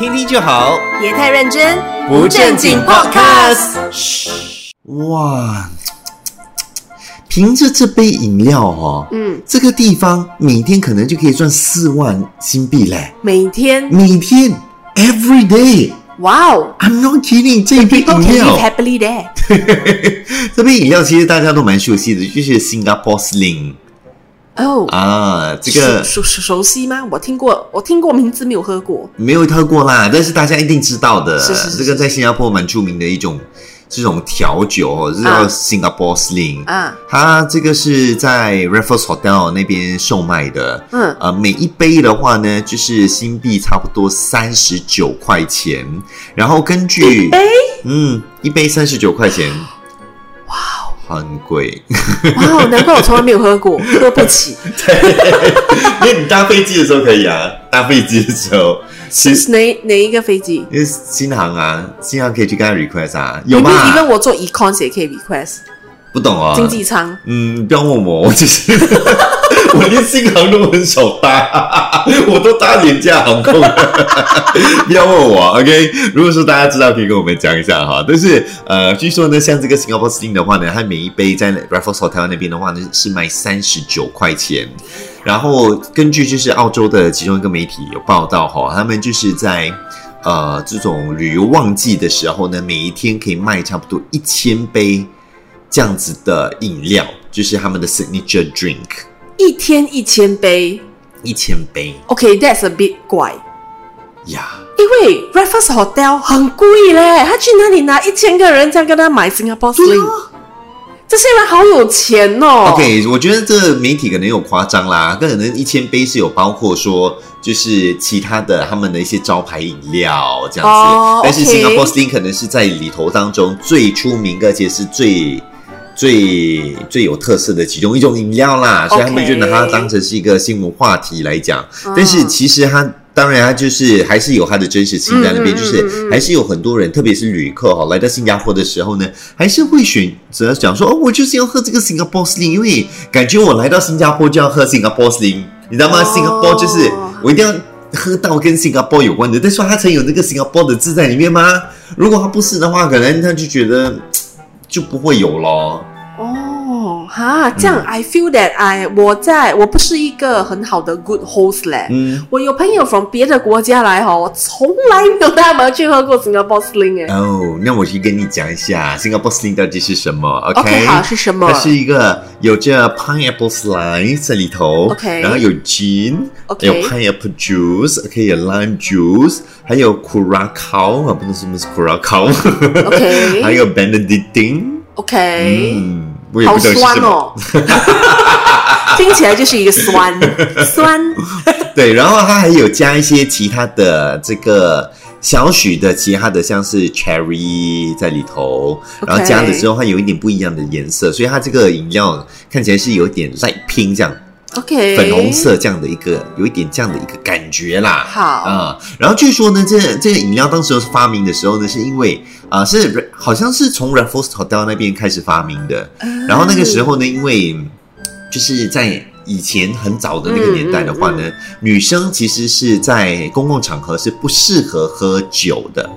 听听就好，别太认真，不正经 Podcast。嘘，哇，凭着这杯饮料哦，嗯，这个地方每天可能就可以赚四万新币嘞，每天，每天，Every day。哇哦、，I'm not kidding，这一杯饮料。Happily there。这杯饮料其实大家都蛮熟悉的，就是 Singapore Sling。哦，啊，这个熟熟熟悉吗？我听过，我听过名字，没有喝过。没有喝过啦，但是大家一定知道的。是是是这个在新加坡蛮著名的一种这种调酒叫啊 Singapore Sling。啊，它这个是在 Raffles Hotel 那边售卖的。嗯呃，每一杯的话呢，就是新币差不多三十九块钱。然后根据哎，嗯，一杯三十九块钱，哇，很贵。哇哦，难怪我从来没有喝过，喝不起。对 因为你搭飞机的时候可以啊，搭飞机的时候，是哪哪一个飞机？因为新航啊，新航可以去跟他 request 啊，有没有有吧？even 我做 econ 也可以 request 不懂啊，经济舱？嗯，不要问我，我只是 我连新航都很少搭，我都搭廉价航空。不要问我，OK？如果说大家知道，可以跟我们讲一下哈。但是呃，据说呢，像这个 Singapore Sling 的话呢，它每一杯在 Raffles Hotel 那边的话呢是卖三十九块钱。然后根据就是澳洲的其中一个媒体有报道哈，他们就是在。呃，这种旅游旺季的时候呢，每一天可以卖差不多一千杯这样子的饮料，就是他们的 signature drink，一天一千杯。一千杯 OK，that's、a bit 怪，呀。因为 Raffles Hotel 很贵嘞，他去哪里拿一千个人这样跟他买 Singapore Sling？、这些人好有钱哦。OK，我觉得这媒体可能有夸张啦，可能一千杯是有包括说，就是其他的他们的一些招牌饮料这样子，哦但是 Singapore Sling 可能是在里头当中最出名，而且是最。最最有特色的其中一种饮料啦，所以他们就拿它当成是一个新闻话题来讲。嗯但是其实它当然它就是还是有它的真实性在那边，嗯嗯就是还是有很多人，特别是旅客哈，来到新加坡的时候呢，还是会选择讲说哦，我就是要喝这个 Singapore Sling，因为感觉我来到新加坡就要喝 Singapore Sling，你知道吗、哦 s i n g a p o r e 就是我一定要。喝到跟新加坡有关的，但是说它才有那个新加坡的字在里面吗？如果它不是的话，可能他就觉得就不会有咯。哦，哈，这样、I feel that I 我在我不是一个很好的 good host 嘞。嗯，我有朋友从别的国家来哈，我从来没有带他们去喝过 Singapore Sling 哎。哦，那我去跟你讲一下 Singapore Sling 到底是什么 OK，好，是什么它是一个有着 pineapple slice 在里头 OK 然后有 gin，OK 有 pineapple juice，OK，有 lime juice，还有 curacao，啊，不知道什么是 curacao，OK 还有 benedictine，OK，、嗯，我也好不知道是什么。酸哦，听起来就是一个酸酸。对，然后它还有加一些其他的这个小许的其他的，像是 cherry 在里头，然后加了之后它有一点不一样的颜色，所以它这个饮料看起来是有点 light pink 这样 OK，粉红。色这样的一个，有一点这样的一个感觉啦。好。啊、然后据说呢，这这个饮料当时候是发明的时候呢，是因为啊、是好像是从 Raffles Hotel 那边开始发明的，嗯然后那个时候呢，因为就是在以前很早的那个年代的话呢，嗯。女生其实是在公共场合是不适合喝酒的，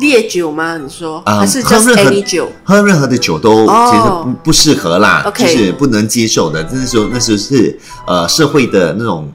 烈酒吗？你说、啊还是喝 just 任何 any 酒？喝任何的酒都哦其实不不适合啦就是不能接受的。那时候那时候是呃社会的那种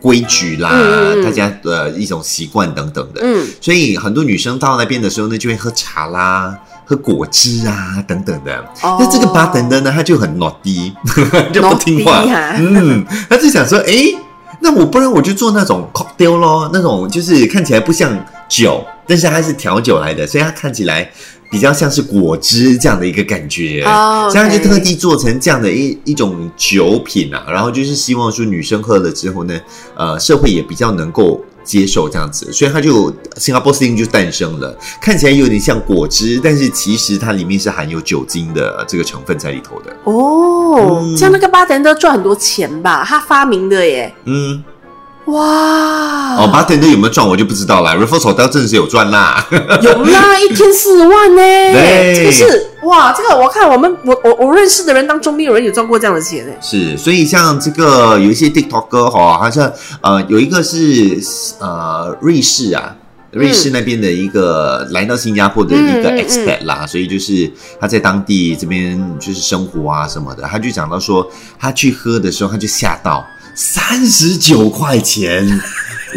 规矩啦，嗯嗯嗯大家的一种习惯等等的。嗯，所以很多女生到那边的时候呢，就会喝茶啦。喝果汁啊，等等的。哦那这个巴等的呢，他就很 naughty，就不听话啊。嗯，他就想说，诶，那我不然我就做那种 cocktail 咯，那种就是看起来不像酒，但是它是调酒来的，所以它看起来比较像是果汁这样的一个感觉。哦所以他就特地做成这样的一一种酒品啊，然后就是希望说女生喝了之后呢，呃，社会也比较能够接受这样子，所以它就 Singapore Sling 就诞生了，看起来有点像果汁，但是其实它里面是含有酒精的这个成分在里头的。哦，嗯这样那个巴 a 都赚很多钱吧？他发明的耶，嗯，哇！哦，巴等的有没有赚我就不知道啦。Raffles Hotel 真的是有赚啦。有啦，一天四万呢，对这个是哇，这个我看我们我我我认识的人当中没有人有赚过这样的钱哎。是，所以像这个有一些 TikTok 歌哈，好像呃有一个是呃瑞士啊，瑞士那边的一个来到新加坡的一个嗯嗯嗯 expat 啦，所以就是他在当地这边就是生活啊什么的，他就讲到说，他去喝的时候他就吓到三十九块钱，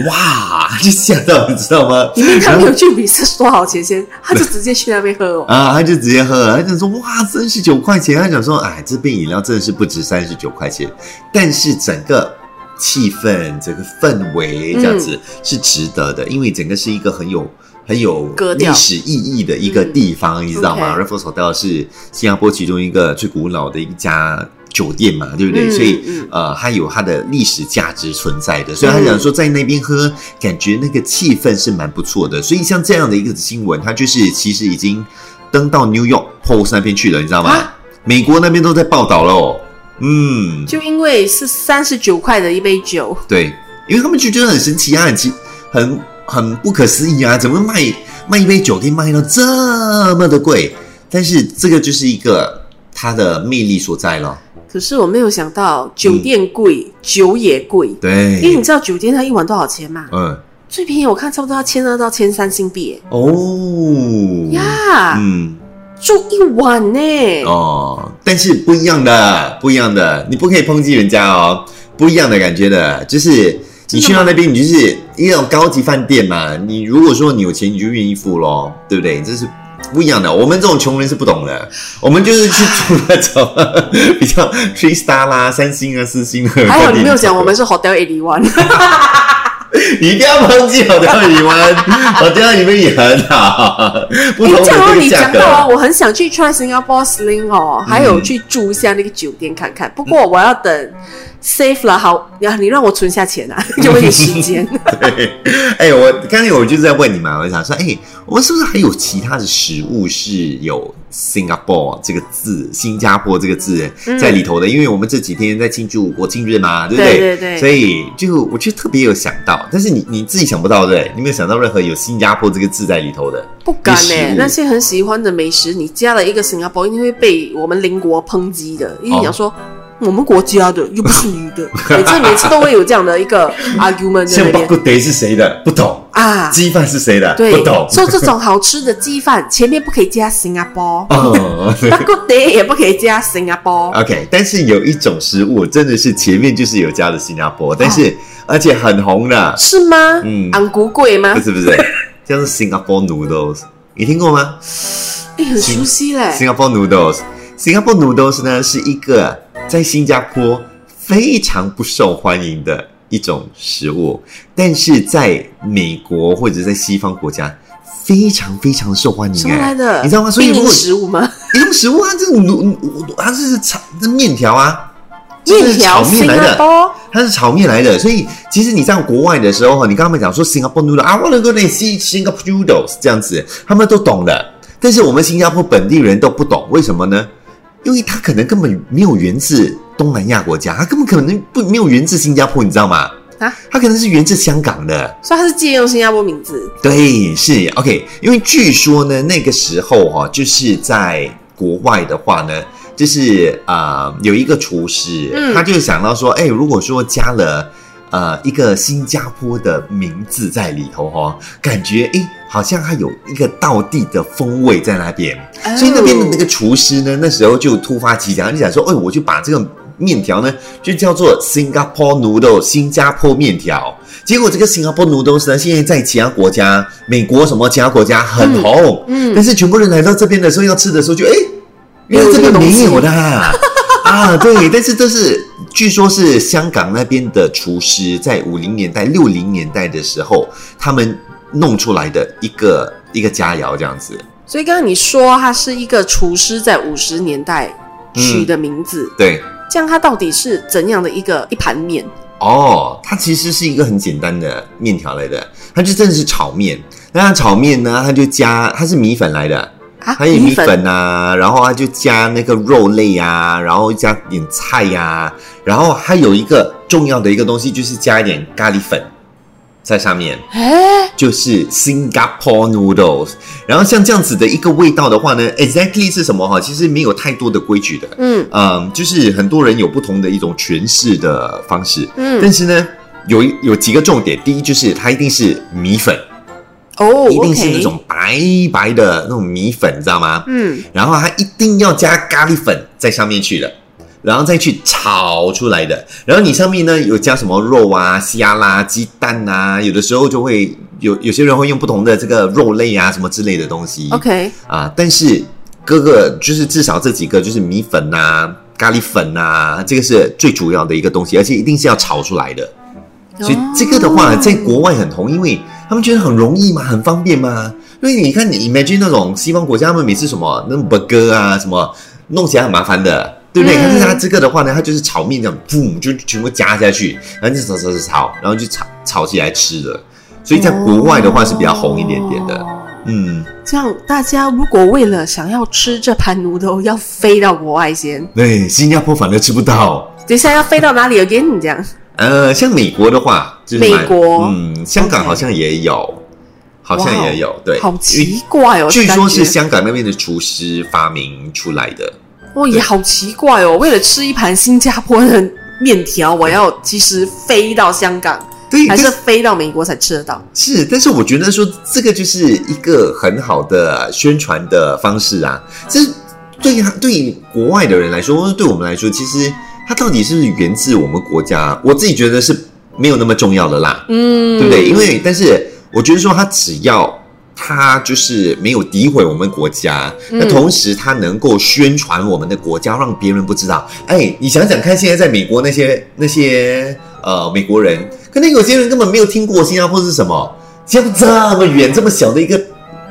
哇，就吓到，你知道吗？因为他没有去 research 多少钱先，他就直接去那边喝哦。啊，他就直接喝了，他想说哇，三十九块钱，他想说，哎，这杯饮料真的是不值三十九块钱，但是整个气氛、整个氛围这样子是值得的，因为整个是一个很有。很有历史意义的一个地方，你知道吗 OK？Raffles Hotel 是新加坡其中一个最古老的一家酒店嘛，对不对？嗯所以嗯呃，它有它的历史价值存在的。所以他讲说，在那边喝，感觉那个气氛是蛮不错的。所以像这样的一个新闻，它就是其实已经登到 New York Post 那边去了，你知道吗？啊美国那边都在报道了哦。嗯，就因为是三十九块的一杯酒，对，因为他们就觉得很神奇啊，很奇，很很不可思议啊，怎么卖卖一杯酒可以卖到这么的贵？但是这个就是一个它的魅力所在了。可是我没有想到酒店贵，酒也贵。对因为你，知道酒店它一晚多少钱吗？嗯，最便宜我看差不多要千二到千三新币耶哦，呀，嗯。住一晚呢。哦，但是不一样的，不一样的，你不可以抨击人家哦，不一样的感觉的，就是你去到那边，你就是一种高级饭店嘛。你如果说你有钱，你就愿意付咯，对不对？这是不一样的。我们这种穷人是不懂的，我们就是去住那种 比较 three star 啦、三星啊、四星的。还有你没有讲我们是 Hotel Eighty One，你一定要忘记我掉你们，我掉你们也很好，不同的你这样哦，你这个价格。讲到哦，我很想去 try Singapore Sling 哦，还有去住一下那个酒店看看。不过我要等 save 了，好，你你让我存下钱啊，给我一点时间。对，哎，我刚才我就是在问你嘛，我想说，哎，我们是不是还有其他的食物是有 Singapore 这个字、新加坡这个字在里头的？因为我们这几天在庆祝国庆日嘛，对不对？对对对所以就我就特别有想到，但是你你自己想不到对？你没有想到任何有新加坡这个字在里头的。不敢呢、食物那些很喜欢的美食，你加了一个 Singapore，一定会被我们邻国抨击的。因为你要说、我们国家的，又不是你的，每次每次都会有这样的一个 argument 在像那边 Teh 是谁的？不懂。啊。鸡饭是谁的？对不懂。，说这种好吃的鸡饭 前面不可以加 Singapore，哦。那 good day 也不可以加 Singapore。OK，但是有一种食物真的是前面就是有加了新加坡，但是、而且很红的，是吗？嗯昂古贵吗不？是不是，叫做 Singapore noodles，你听过吗哎、很熟悉嘞。？Singapore noodles，Singapore noodles 呢是一个在新加坡非常不受欢迎的一种食物，但是在美国或者在西方国家非常非常受欢迎、什么来的？你知道吗？所以如果食物吗？一种食物啊，这种卤，它是炒这面条啊，面条炒面来的。它是炒面来的，所以其实你在国外的时候，你跟他们讲说 Singapore noodle 啊，我能够那 see Singapore noodles 这样子，他们都懂的。但是我们新加坡本地人都不懂，为什么呢？因为它可能根本没有源自东南亚国家，它根本可能不没有源自新加坡，你知道吗？啊，它可能是源自香港的。所以它是借用新加坡名字。对，是 OK，因为据说呢，那个时候哈、就是在国外的话呢，就是呃有一个厨师，嗯他就想到说，哎，如果说加了呃一个新加坡的名字在里头哈、感觉哎好像它有一个道地的风味在那边，哦。所以那边的那个厨师呢，那时候就突发奇想，就想说，哎，我就把这个面条呢，就叫做 Singapore noodle 新加坡面条。结果这个 Singapore noodles 呢，现在在其他国家，美国什么其他国家很红，嗯。但是全部人来到这边的时候要吃的时候就，哎，原来这边没有的。啊，啊对，但是这是据说是香港那边的厨师在五零年代、六零年代的时候，他们弄出来的一个一个佳肴这样子。所以刚刚你说它是一个厨师在五十年代取的名字，对，这样它到底是怎样的一个一盘面？哦，它其实是一个很简单的面条来的，它就真的是炒面。那它炒面呢，它就加它是米粉来的，啊，还有米粉啊，然后它就加那个肉类啊，然后加点菜呀、然后还有一个重要的一个东西就是加一点咖喱粉在上面。哎，就是 Singapore noodles，然后像这样子的一个味道的话呢，exactly 是什么哈？其实没有太多的规矩的，嗯。嗯，就是很多人有不同的一种诠释的方式，嗯。但是呢，有有几个重点，第一就是它一定是米粉，哦，一定是那种白白的那种米粉，你知道吗？嗯，然后它一定要加咖喱粉在上面去的，然后再去炒出来的。然后你上面呢有加什么肉啊、虾啦、鸡蛋啊，有的时候就会有有些人会用不同的这个肉类啊什么之类的东西。OK，啊，但是各个就是至少这几个就是米粉呐、咖喱粉呐、这个是最主要的一个东西，而且一定是要炒出来的。所以这个的话，在国外很红，因为他们觉得很容易嘛，很方便嘛。因为你看，你 imagine 那种西方国家，他们每次什么那种 burger 啊，什么弄起来很麻烦的，对不对？嗯但是它这个的话呢，它就是炒面这样，嘣就全部加下去，然后就炒炒炒炒，然后就炒炒起来吃的。所以在国外的话是比较红一点点的，哦嗯，这样大家如果为了想要吃这盘奴豆，要飞到国外先，对，新加坡反而吃不到。等一下要飞到哪里？again？你这样 呃，像美国的话，就是美国嗯，香港好像也有好像也有，对，好奇怪哦，据说是香港那边的厨师发明出来的。哦，也好奇怪哦。为了吃一盘新加坡的面条，我要其实飞到香港，对，还是飞到美国才吃得到？是，但是我觉得说这个就是一个很好的宣传的方式啊。这对他对于国外的人来说，或者对我们来说，其实它到底是不是源自我们国家，我自己觉得是没有那么重要的啦。嗯，对不对？因为但是我觉得说他只要他就是没有诋毁我们国家，嗯那同时他能够宣传我们的国家，让别人不知道。哎，你想想看，现在在美国那些那些呃美国人，可能有些人根本没有听过新加坡是什么，新加坡这么远这么小的一个。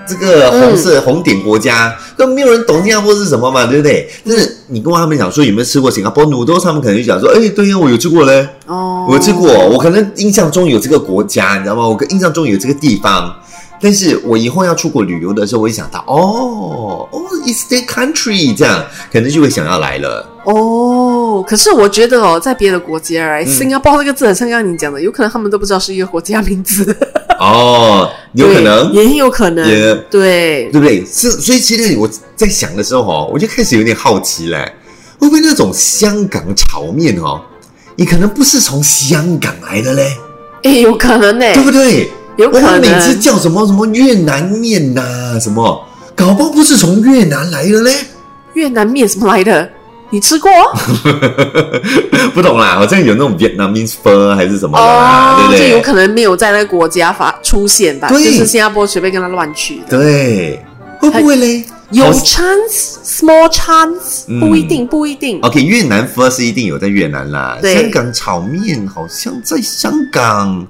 这个红色、红点国家，根本没有人懂新加坡是什么嘛，对不对？但是你跟他们讲说有没有吃过新加坡努豆，他们可能就讲说，哎，对呀，我有吃过嘞。哦，我吃过，我可能印象中有这个国家，你知道吗？我印象中有这个地方，但是我以后要出国旅游的时候，我会想到，哦，哦，is the country，这样可能就会想要来了。哦，可是我觉得哦，在别的国家，哎、嗯。新加坡那个字，很像刚刚你讲的，有可能他们都不知道是一个国家名字，哦，有可能，也很有可能，也对。对不对？是，所以其实我在想的时候哦，我就开始有点好奇嘞，会不会那种香港炒面哦，你可能不是从香港来的嘞，哎，有可能呢，对不对？有可我们每次，叫什么什么越南面呐、什么，搞不好不是从越南来的嘞。越南面什么来的？你吃过？不懂啦，好像有那种 Vietnamese pho 还是什么的啦，对不对？就有可能没有在那个国家发出现吧，就对是新加坡随便跟他乱取的。对，会不会嘞？有 chance small chance，嗯不一定，不一定。OK，越南 pho 是一定有在越南啦，对香港炒面好像在香港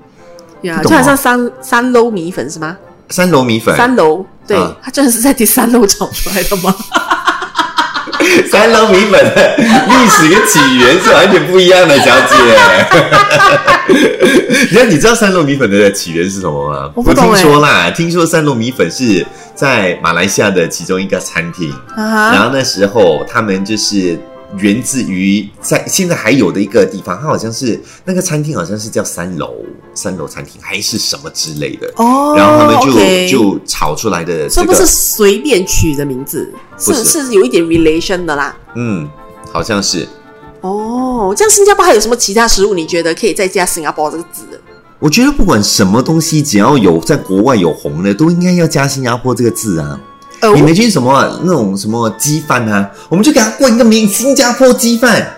就好像三三楼米粉是吗？三楼米粉，三楼，对啊，它真的是在第三楼炒出来的吗？三楼米粉的 历史跟起源是完全不一样的，小姐。那 你知道三楼米粉的起源是什么吗？我不懂听说啦，听说三楼米粉是在马来西亚的其中一个餐厅。然后那时候他们就是源自于在现在还有的一个地方，它好像是那个餐厅好像是叫三楼三楼餐厅还是什么之类的，哦，然后他们就就炒出来的这这不是个，随便取的名字，是是是有一点 relation 的啦。嗯，好像是。哦，这样新加坡还有什么其他食物？你觉得可以再加新加坡这个字？我觉得不管什么东西，只要有在国外有红的，都应该要加新加坡这个字啊。哦你没听什么啊那种什么鸡饭啊，我们就给他冠一个名，新加坡鸡饭。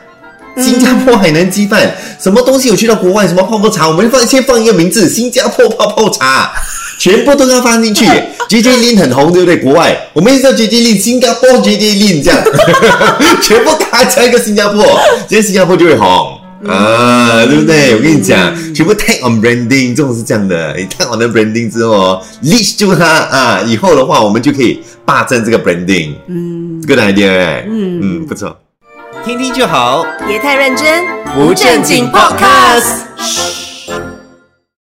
新加坡海南鸡饭，什么东西有去到国外，什么泡泡茶，我们放先放一个名字，新加坡泡泡茶，全部都要放进去。J J Lin 很红，对不对？国外。我们也叫 J J Lin，新加坡 J J Lin 这样，全部给它加一个新加坡，今天新加坡就会红。啊，对不对？我跟你讲，全部 take on branding，这种是这样的。你 take on 的 branding 之后哦，leash 住它啊，以后的话我们就可以霸占这个 branding。嗯 Good idea，哎，嗯嗯，不错，听听就好，别太认真，不正经 podcast